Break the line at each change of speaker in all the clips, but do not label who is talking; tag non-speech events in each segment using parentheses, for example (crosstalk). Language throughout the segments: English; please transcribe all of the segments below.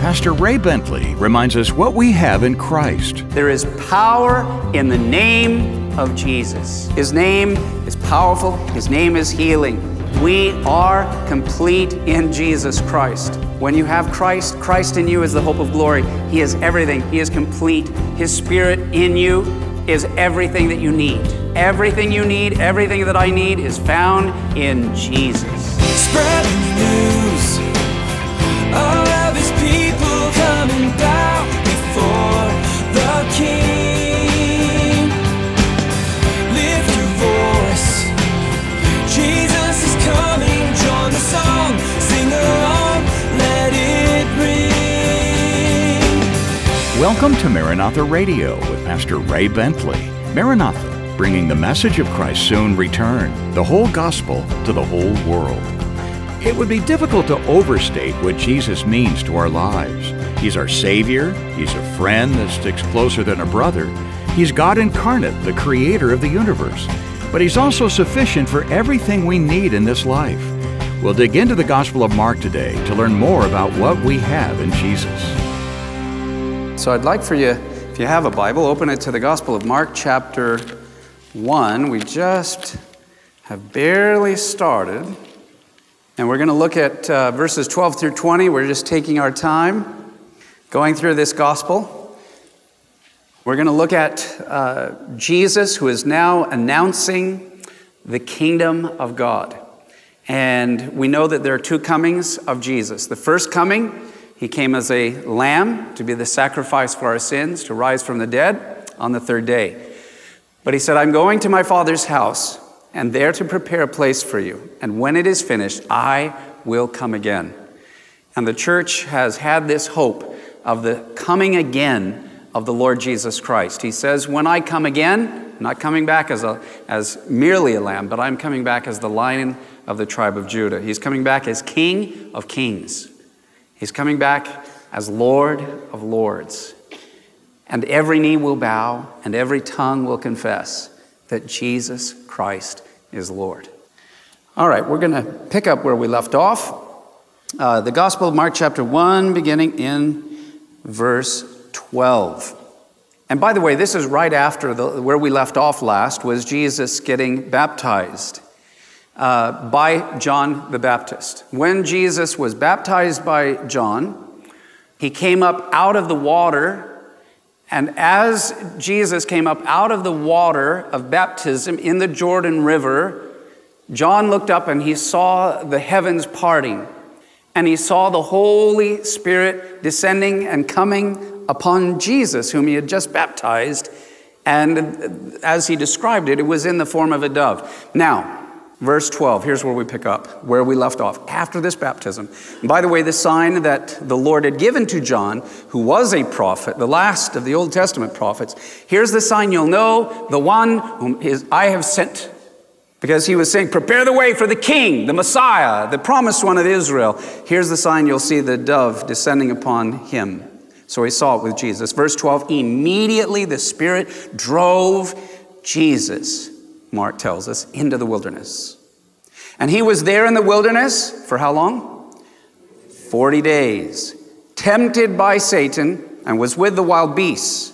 Pastor Ray Bentley reminds us what we have in Christ.
There is power in the name of Jesus. His name is powerful, His name is healing. We are complete in Jesus Christ. When you have Christ, Christ in you is the hope of glory. He is everything, He is complete. His Spirit in you is everything that you need. Everything you need, everything that I need is found in Jesus.
Spread
Welcome to Maranatha Radio with Pastor Ray Bentley. Maranatha, bringing the message of Christ's soon return, the whole gospel to the whole world. It would be difficult to overstate what Jesus means to our lives. He's our Savior, He's a friend that sticks closer than a brother, He's God incarnate, the creator of the universe. But He's also sufficient for everything we need in this life. We'll dig into the Gospel of Mark today to learn more about what we have in Jesus.
So I'd like for you, if you have a Bible, open it to the Gospel of Mark, chapter 1. We just have barely started. And we're going to look at uh, verses 12 through 20. We're just taking our time going through this Gospel. We're going to look at uh, Jesus, who is now announcing the kingdom of God. And we know that there are two comings of Jesus. The first coming, he came as a lamb to be the sacrifice for our sins, to rise from the dead on the third day. But he said, I'm going to my Father's house and there to prepare a place for you. And when it is finished, I will come again. And the church has had this hope of the coming again of the Lord Jesus Christ. He says, When I come again, I'm not coming back as, a, as merely a lamb, but I'm coming back as the lion of the tribe of Judah. He's coming back as King of kings. He's coming back as Lord of lords. And every knee will bow and every tongue will confess that Jesus Christ is Lord. All right, we're going to pick up where we left off. Uh, the Gospel of Mark, chapter 1, beginning in verse 12. And by the way, this is right after the, where we left off last, was Jesus getting baptized uh, by John the Baptist. When Jesus was baptized by John, he came up out of the water and as Jesus came up out of the water of baptism in the Jordan River, John looked up and he saw the heavens parting. And he saw the Holy Spirit descending and coming upon Jesus, whom he had just baptized. And as he described it, it was in the form of a dove. Now, Verse 12, here's where we pick up, where we left off, after this baptism. And by the way, the sign that the Lord had given to John, who was a prophet, the last of the Old Testament prophets, here's the sign you'll know, the one whom is, I have sent. Because he was saying, Prepare the way for the king, the Messiah, the promised one of Israel. Here's the sign you'll see the dove descending upon him. So he saw it with Jesus. Verse 12, immediately the Spirit drove Jesus Mark tells us, into the wilderness. And he was there in the wilderness for how long? 40 days, tempted by Satan, and was with the wild beasts,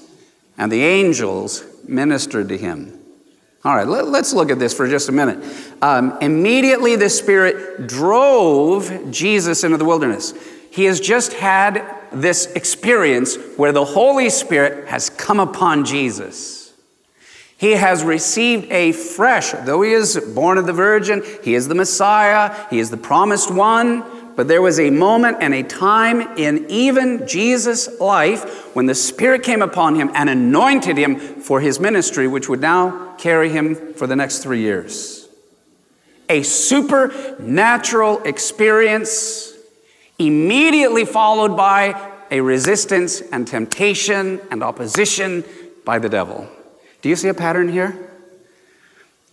and the angels ministered to him. All right, let, us look at this for just a minute. Um, immediately, the Spirit drove Jesus into the wilderness. He has just had this experience where the Holy Spirit has come upon Jesus. He has received a fresh, though he is born of the Virgin, he is the Messiah, he is the promised one. But there was a moment and a time in even Jesus' life when the Spirit came upon him and anointed him for his ministry, which would now carry him for the next three years. A supernatural experience, immediately followed by a resistance and temptation and opposition by the devil. Do you see a pattern here?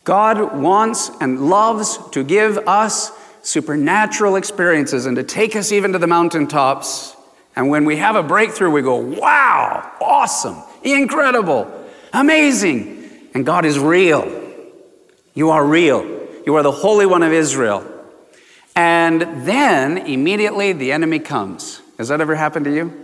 God wants and loves to give us supernatural experiences and to take us even to the mountaintops. And when we have a breakthrough, we go, wow, awesome, incredible, amazing. And God is real. You are real. You are the Holy One of Israel. And then immediately the enemy comes Has that ever happened to you?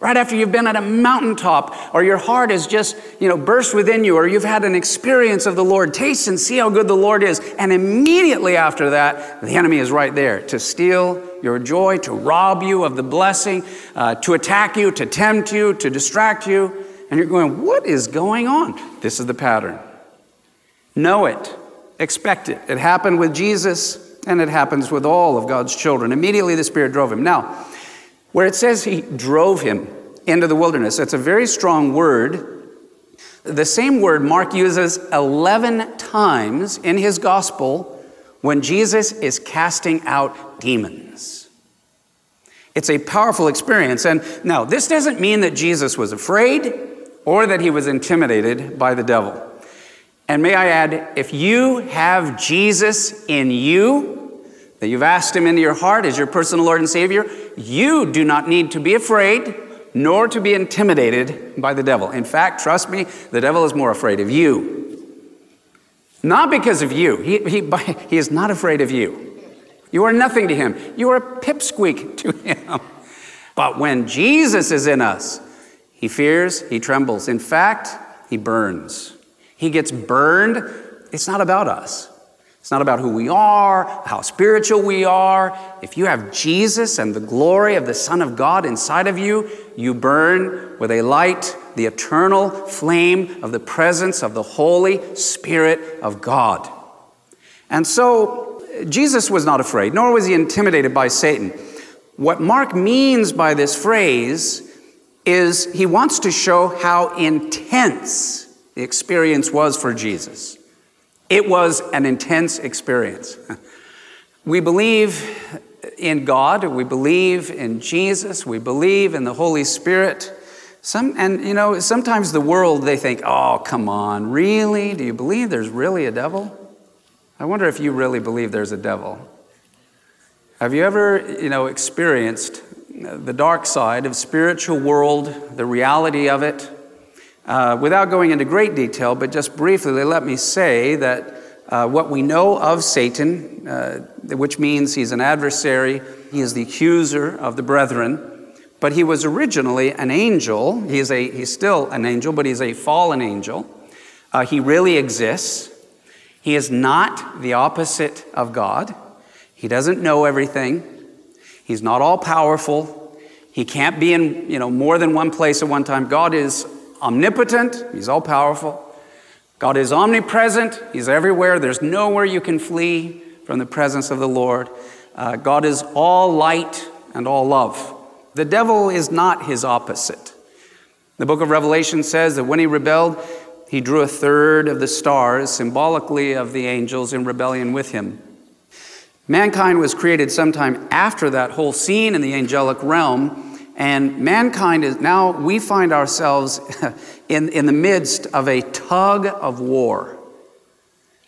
Right after you've been at a mountaintop, or your heart has just, you know, burst within you, or you've had an experience of the Lord, taste and see how good the Lord is. And immediately after that, the enemy is right there to steal your joy, to rob you of the blessing, uh, to attack you, to tempt you, to distract you. And you're going, what is going on? This is the pattern. Know it, expect it. It happened with Jesus, and it happens with all of God's children. Immediately the Spirit drove him. Now, where it says he drove him into the wilderness, that's a very strong word. The same word Mark uses 11 times in his gospel when Jesus is casting out demons. It's a powerful experience. And now, this doesn't mean that Jesus was afraid or that he was intimidated by the devil. And may I add, if you have Jesus in you, that you've asked Him into your heart as your personal Lord and Savior, you do not need to be afraid nor to be intimidated by the devil. In fact, trust me, the devil is more afraid of you. Not because of you, he, he, (laughs) he is not afraid of you. You are nothing to him, you are a pipsqueak (laughs) to him. But when Jesus is in us, he fears, he trembles. In fact, he burns. He gets burned. It's not about us. It's not about who we are, how spiritual we are. If you have Jesus and the glory of the Son of God inside of you, you burn with a light, the eternal flame of the presence of the Holy Spirit of God. And so, Jesus was not afraid, nor was he intimidated by Satan. What Mark means by this phrase is he wants to show how intense the experience was for Jesus. It was an intense experience. We believe in God, we believe in Jesus, we believe in the Holy Spirit. Some, and you know, sometimes the world they think, oh, come on, really? Do you believe there's really a devil? I wonder if you really believe there's a devil. Have you ever, you know, experienced the dark side of spiritual world, the reality of it? Uh, without going into great detail, but just briefly, let me say that uh, what we know of Satan, uh, which means he's an adversary, he is the accuser of the brethren, but he was originally an angel. He is a, he's still an angel, but he's a fallen angel. Uh, he really exists. He is not the opposite of God. He doesn't know everything. He's not all powerful. He can't be in you know, more than one place at one time. God is omnipotent, He's all powerful. God is omnipresent, He's everywhere. There's nowhere you can flee from the presence of the Lord. Uh, God is all light and all love. The devil is not his opposite. The book of Revelation says that when he rebelled, he drew a third of the stars, symbolically of the angels, in rebellion with him. Mankind was created sometime after that whole scene in the angelic realm, and mankind is now, we find ourselves (laughs) in, in the midst of a tug of war,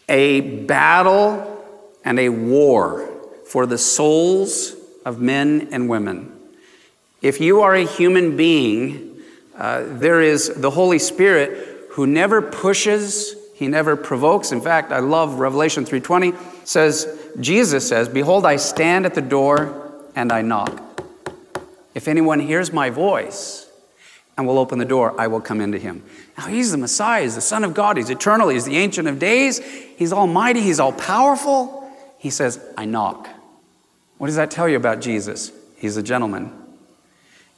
a battle and a war for the souls of men and women. If you are a human being, uh, there is the Holy Spirit who never pushes, he never provokes. In fact, I love Revelation 3:20 says Jesus says, "Behold, I stand at the door and I knock." If anyone hears my voice and will open the door, I will come into him. Now, he's the Messiah, he's the Son of God, he's eternal, he's the Ancient of Days, he's almighty, he's all powerful. He says, I knock. What does that tell you about Jesus? He's a gentleman.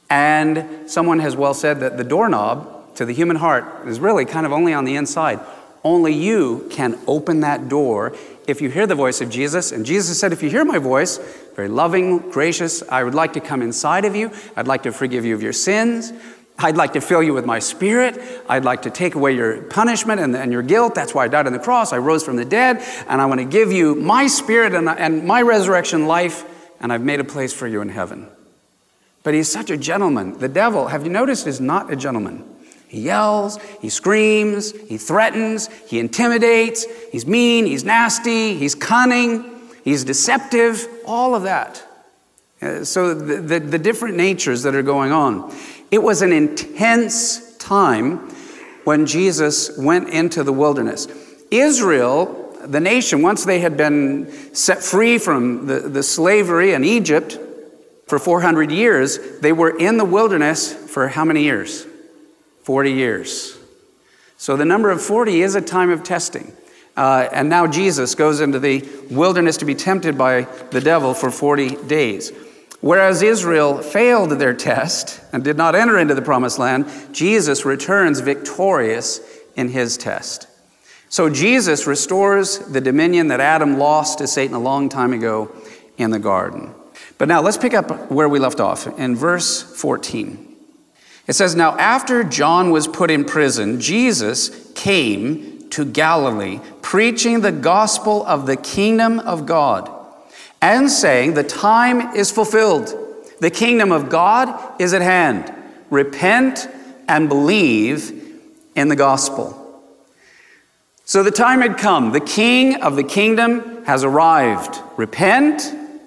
And someone has well said that the doorknob to the human heart is really kind of only on the inside. Only you can open that door if you hear the voice of Jesus. And Jesus said, If you hear my voice, very loving, gracious, I would like to come inside of you. I'd like to forgive you of your sins. I'd like to fill you with my spirit. I'd like to take away your punishment and, and, your guilt. That's why I died on the cross. I rose from the dead. And I want to give you my spirit and, and my resurrection life. And I've made a place for you in heaven. But he's such a gentleman. The devil, have you noticed, is not a gentleman. He yells, he screams, he threatens, he intimidates, he's mean, he's nasty, he's cunning, he's deceptive, all of that. Uh, so, the, the, the different natures that are going on. It was an intense time when Jesus went into the wilderness. Israel, the nation, once they had been set free from the, the slavery in Egypt, For 400 years, they were in the wilderness for how many years? 40 years. So the number of 40 is a time of testing. Uh, and now Jesus goes into the wilderness to be tempted by the devil for 40 days. Whereas Israel failed their test and did not enter into the promised land, Jesus returns victorious in his test. So Jesus restores the dominion that Adam lost to Satan a long time ago in the garden. But now let's pick up where we left off in verse 14. It says, Now after John was put in prison, Jesus came to Galilee, preaching the gospel of the kingdom of God, and saying, The time is fulfilled, the kingdom of God is at hand. Repent and believe in the gospel. So the time had come. The king of the kingdom has arrived. Repent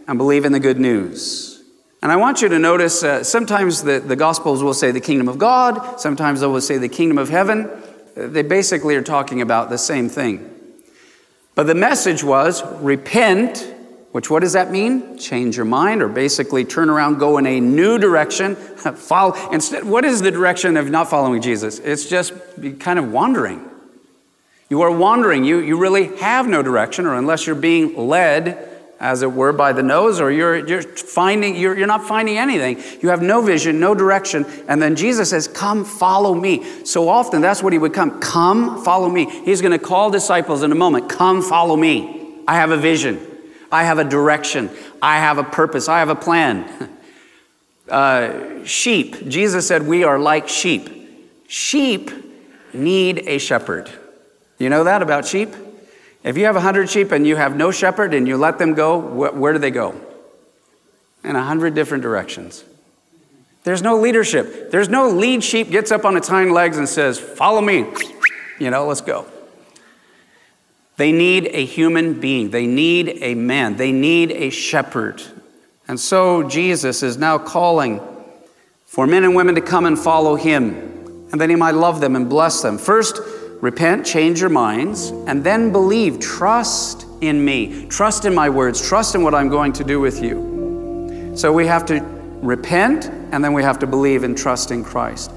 and believe in the good news. And I want you to notice uh, sometimes the, the Gospels will say the kingdom of God, sometimes they will say the kingdom of heaven. Uh, they basically are talking about the same thing. But the message was repent, which what does that mean? Change your mind, or basically turn around, go in a new direction. (laughs) Follow instead. What is the direction of not following Jesus? It's just kind of wandering. You are wandering. You, you really have no direction, or unless you're being led as it were, by the nose, or you're, you're finding, you're, you're not finding anything. You have no vision, no direction. And then Jesus says, Come, follow me. So often that's what he would come. Come, follow me. He's going to call disciples in a moment. Come, follow me. I have a vision. I have a direction. I have a purpose. I have a plan. (laughs) Uh, sheep. Jesus said, We are like sheep. Sheep need a shepherd. You know that about sheep? If you have 100 sheep and you have no shepherd and you let them go, wh- where do they go? In a 100 different directions. There's no leadership. There's no lead sheep gets up on its hind legs and says, Follow me. You know, let's go. They need a human being. They need a man. They need a shepherd. And so Jesus is now calling for men and women to come and follow him, and that he might love them and bless them. First, repent, change your minds, and then believe. Trust in me. Trust in my words. Trust in what I'm going to do with you. So we have to repent, and then we have to believe and trust in Christ.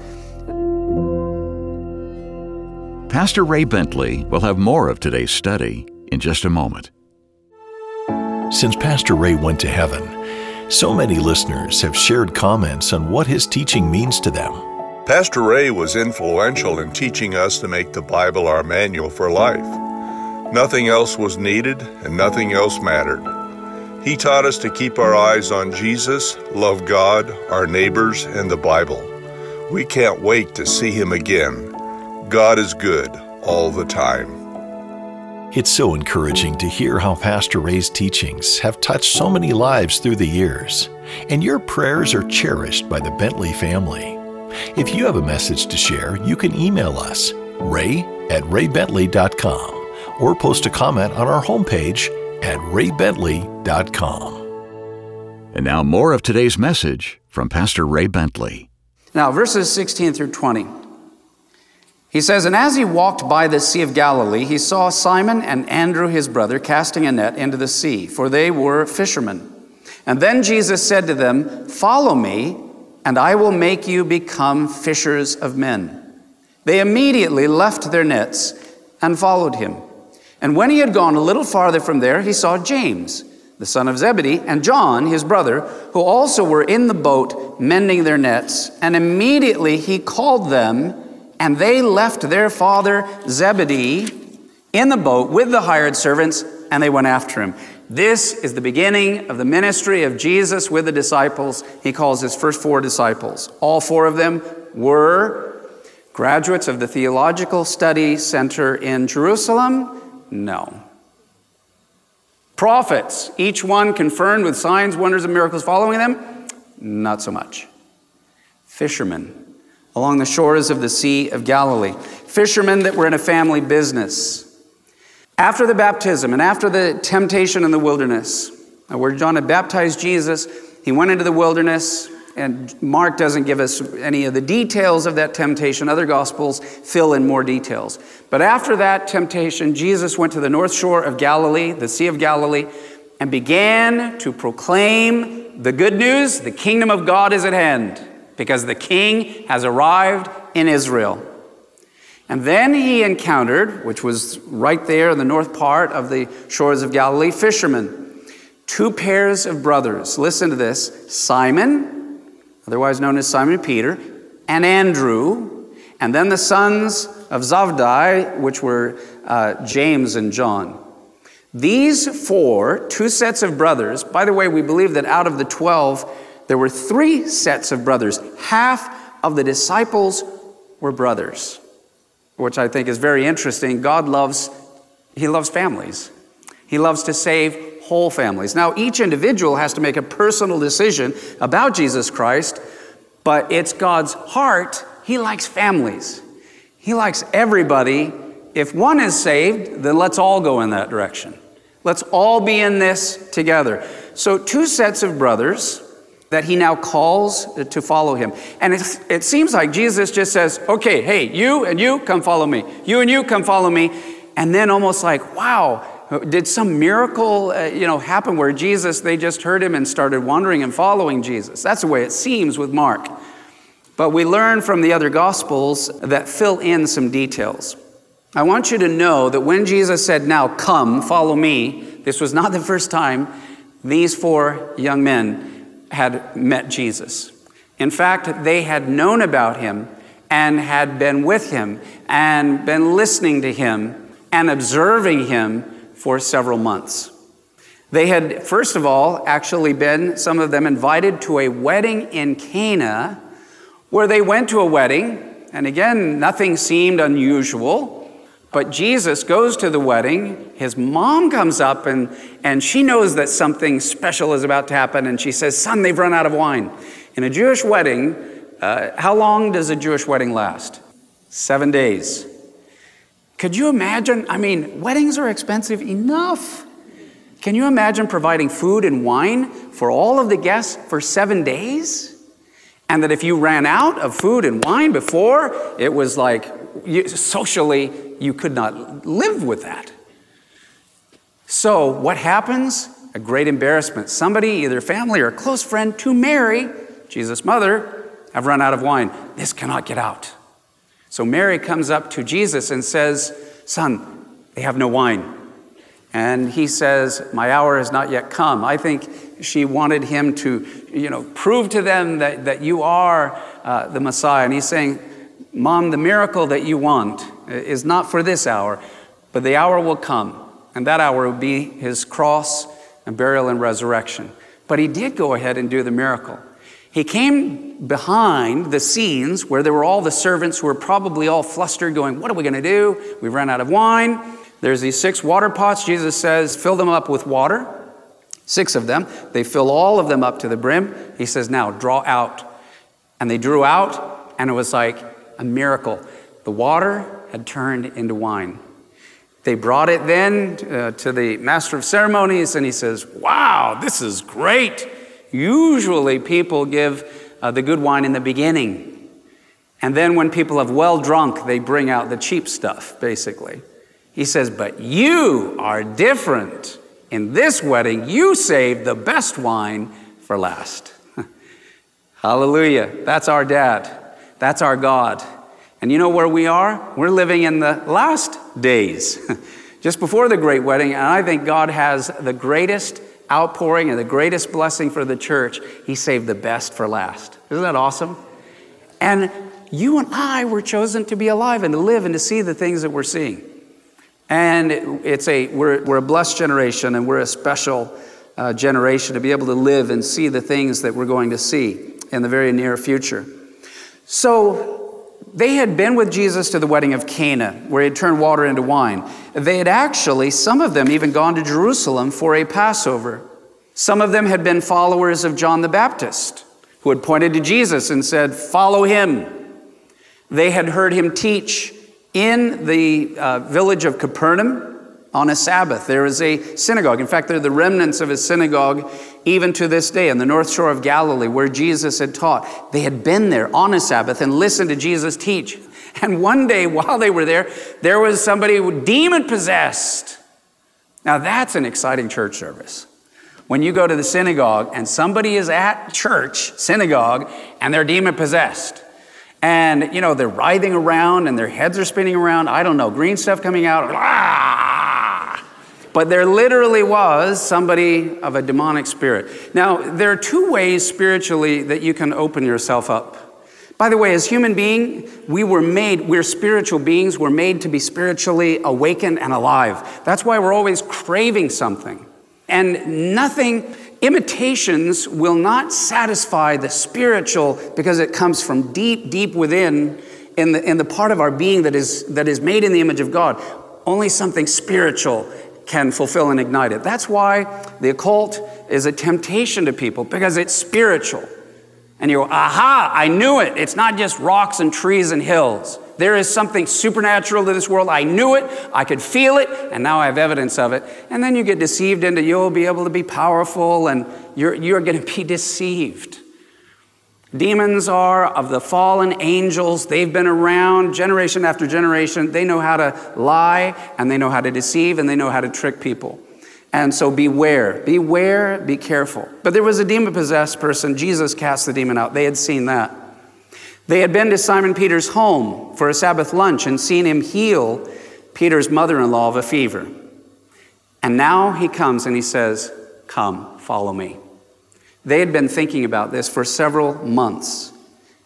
Pastor Ray Bentley will have more of today's study in just a moment.
Since Pastor Ray went to heaven, so many listeners have shared comments on what his teaching means to them.
Pastor Ray was influential in teaching us to make the Bible our manual for life. Nothing else was needed and nothing else mattered. He taught us to keep our eyes on Jesus, love God, our neighbors, and the Bible. We can't wait to see Him again. God is good all the time.
It's so encouraging to hear how Pastor Ray's teachings have touched so many lives through the years, and your prayers are cherished by the Bentley family. If you have a message to share, you can email us, ray at raybentley.com, or post a comment on our homepage at raybentley.com.
And now, more of today's message from Pastor Ray Bentley.
Now, verses 16 through 20. He says, And as he walked by the Sea of Galilee, he saw Simon and Andrew his brother casting a net into the sea, for they were fishermen. And then Jesus said to them, Follow me, and I will make you become fishers of men. They immediately left their nets and followed him. And when he had gone a little farther from there, he saw James, the son of Zebedee, and John, his brother, who also were in the boat mending their nets. And immediately he called them, and they left their father Zebedee in the boat with the hired servants, and they went after him. This is the beginning of the ministry of Jesus with the disciples. He calls his first four disciples. All four of them were graduates of the Theological Study Center in Jerusalem? No. Prophets, each one confirmed with signs, wonders, and miracles following them? Not so much. Fishermen along the shores of the Sea of Galilee. Fishermen that were in a family business. After the baptism and after the temptation in the wilderness, where John had baptized Jesus, he went into the wilderness, and Mark doesn't give us any of the details of that temptation. Other gospels fill in more details. But after that temptation, Jesus went to the north shore of Galilee, the Sea of Galilee, and began to proclaim the good news the kingdom of God is at hand because the king has arrived in Israel. And then he encountered, which was right there in the north part of the shores of Galilee, fishermen, two pairs of brothers. Listen to this Simon, otherwise known as Simon Peter, and Andrew, and then the sons of Zavdai, which were uh, James and John. These four, two sets of brothers, by the way, we believe that out of the 12, there were three sets of brothers. Half of the disciples were brothers which I think is very interesting. God loves, He loves families. He loves to save whole families. Now, each individual has to make a personal decision about Jesus Christ, but it's God's heart. He likes families. He likes everybody. If one is saved, then let's all go in that direction. Let's all be in this together. So, two sets of brothers that he now calls to follow him. And it, seems like Jesus just says, okay, hey, you and you, come follow me. You and you, come follow me. And then almost like, wow, did some miracle uh, you know happen where jesus they just heard him and started wandering and following jesus that's the way it seems with mark but we learn from the other gospels that fill in some details i want you to know that when jesus said now come follow me this was not the first time these four young men had met Jesus. In fact, they had known about him and had been with him and been listening to him and observing him for several months. They had, first of all, actually been, some of them, invited to a wedding in Cana, where they went to a wedding, and again, nothing seemed unusual. But Jesus goes to the wedding. His mom comes up and, and she knows that something special is about to happen. And she says, Son, they've run out of wine. In a Jewish wedding, uh, how long does a Jewish wedding last? Seven days. Could you imagine? I mean, weddings are expensive enough. Can you imagine providing food and wine for all of the guests for seven days? And that if you ran out of food and wine before, it was like socially you could not live with that. So, what happens? A great embarrassment. Somebody, either family or a close friend to Mary, Jesus' mother, have run out of wine. This cannot get out. So, Mary comes up to Jesus and says, Son, they have no wine. And he says, My hour has not yet come. I think she wanted him to, you know, prove to them that, that you are uh, the Messiah. And he's saying, Mom, the miracle that you want Uh, is not for this hour, but the hour will come, and that hour will be his cross and burial and resurrection. But he did go ahead and do the miracle. He came behind the scenes where there were all the servants who were probably all flustered, going, What are we going to do? We've run out of wine. There's these six water pots. Jesus says, Fill them up with water. Six of them. They fill all of them up to the brim. He says, Now draw out. And they drew out, and it was like, a miracle. The water had turned into wine. They brought it then uh, to the master of ceremonies, and he says, Wow, this is great. Usually people give uh, the good wine in the beginning. And then when people have well drunk, they bring out the cheap stuff, basically. He says, But you are different. In this wedding, you saved the best wine for last. (laughs) Hallelujah. That's our dad. That's our God. And you know where we are? We're living in the last days, (laughs) just before the great wedding. And I think God has the greatest outpouring and the greatest blessing for the church. He saved the best for last. Isn't that awesome? And you and I were chosen to be alive and to live and to see the things that we're seeing. And it's a, we're, we're a blessed generation and we're a special uh, generation to be able to live and see the things that we're going to see in the very near future. So they had been with Jesus to the wedding of Cana, where he had turned water into wine. They had actually, some of them, even gone to Jerusalem for a Passover. Some of them had been followers of John the Baptist, who had pointed to Jesus and said, Follow him. They had heard him teach in the uh, village of Capernaum on a Sabbath. There is a synagogue. In fact, there are the remnants of a synagogue even to this day on the north shore of Galilee where Jesus had taught. They had been there on a Sabbath and listened to Jesus teach. (laughs) And one day while they were there, there was somebody demon possessed. Now that's an exciting church service. when you go to the synagogue and somebody is at church, synagogue, and they're demon possessed. And, you know, they're writhing around and their heads are spinning around. I don't know, green stuff coming out. But there literally was somebody of a demonic spirit. Now, there are two ways spiritually that you can open yourself up. By the way, as human being, we were made, we're spiritual beings, we're made to be spiritually awakened and alive. That's why we're always craving something. And nothing, imitations will not satisfy the spiritual because it comes from deep, deep within in the, in the part of our being that is, that is made in the image of God. Only something spiritual can fulfill and ignite it. That's why the occult is a temptation to people because it's spiritual. And you go, aha, I knew it. It's not just rocks and trees and hills. There is something supernatural to this world. I knew it, I could feel it, and now I have evidence of it. And then you get deceived into you'll be able to be powerful, and you're, you're going to be deceived. Demons are of the fallen angels. They've been around generation after generation. They know how to lie, and they know how to deceive, and they know how to trick people. And so beware, beware, be careful. But there was a demon possessed person. Jesus cast the demon out. They had seen that. They had been to Simon Peter's home for a Sabbath lunch and seen him heal Peter's mother in law of a fever. And now he comes and he says, Come, follow me. They had been thinking about this for several months,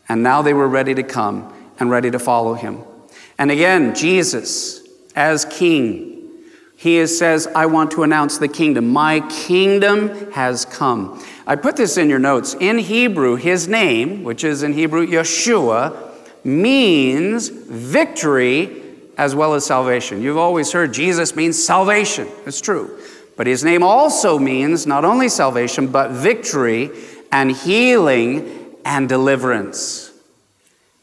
and now they were ready to come and ready to follow him. And again, Jesus, as king, he says, I want to announce the kingdom. My kingdom has come. I put this in your notes. In Hebrew, his name, which is in Hebrew Yeshua, means victory as well as salvation. You've always heard Jesus means salvation. It's true. But his name also means not only salvation, but victory and healing and deliverance.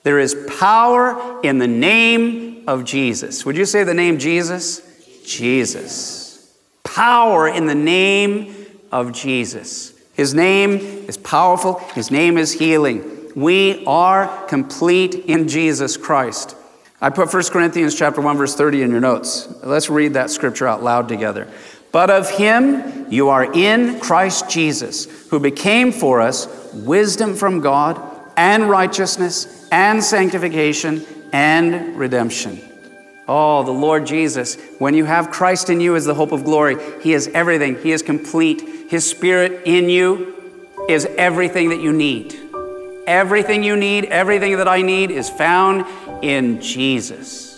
There is power in the name of Jesus. Would you say the name Jesus? Jesus. Power in the name of Jesus. His name is powerful, His name is healing. We are complete in Jesus Christ. I put 1 Corinthians chapter 1 verse 30 in your notes. Let's read that scripture out loud together. But of him you are in Christ Jesus, who became for us wisdom from God and righteousness and sanctification and redemption. Oh, the Lord Jesus, when you have Christ in you as the hope of glory, He is everything. He is complete. His Spirit in you is everything that you need. Everything you need, everything that I need is found in Jesus.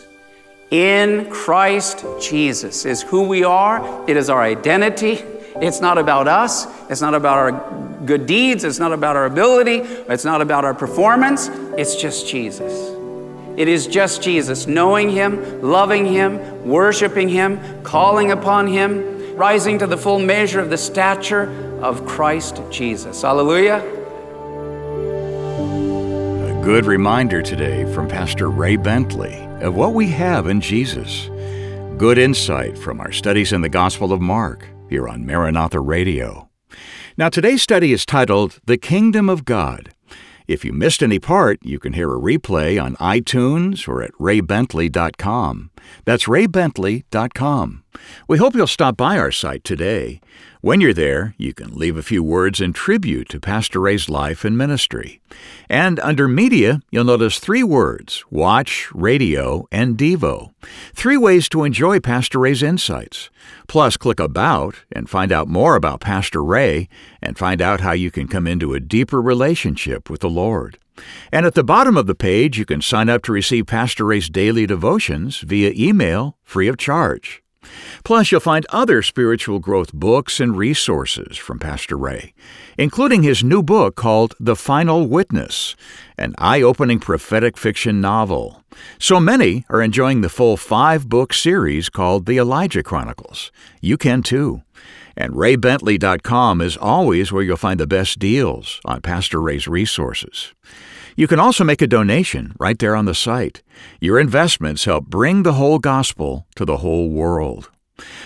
In Christ Jesus is who we are, it is our identity. It's not about us, it's not about our good deeds, it's not about our ability, it's not about our performance, it's just Jesus. It is just Jesus, knowing Him, loving Him, worshiping Him, calling upon Him, rising to the full measure of the stature of Christ Jesus. Hallelujah.
A good reminder today from Pastor Ray Bentley of what we have in Jesus. Good insight from our studies in the Gospel of Mark here on Maranatha Radio. Now, today's study is titled The Kingdom of God. If you missed any part, you can hear a replay on iTunes or at raybentley.com. That's raybentley.com. We hope you'll stop by our site today. When you're there, you can leave a few words in tribute to Pastor Ray's life and ministry. And under Media, you'll notice three words Watch, Radio, and Devo. Three ways to enjoy Pastor Ray's insights. Plus, click About and find out more about Pastor Ray and find out how you can come into a deeper relationship with the Lord. And at the bottom of the page, you can sign up to receive Pastor Ray's daily devotions via email free of charge. Plus, you'll find other spiritual growth books and resources from Pastor Ray, including his new book called The Final Witness, an eye opening prophetic fiction novel. So many are enjoying the full five book series called The Elijah Chronicles. You can too. And raybentley.com is always where you'll find the best deals on Pastor Ray's resources. You can also make a donation right there on the site. Your investments help bring the whole gospel to the whole world.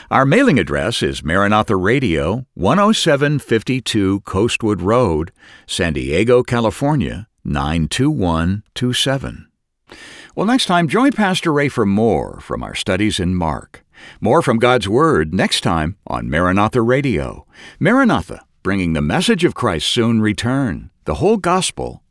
Our mailing address is Maranatha Radio, 10752 Coastwood Road, San Diego, California, 92127. Well, next time, join Pastor Ray for more from our studies in Mark. More from God's Word next time on Maranatha Radio. Maranatha, bringing the message of Christ's soon return, the whole gospel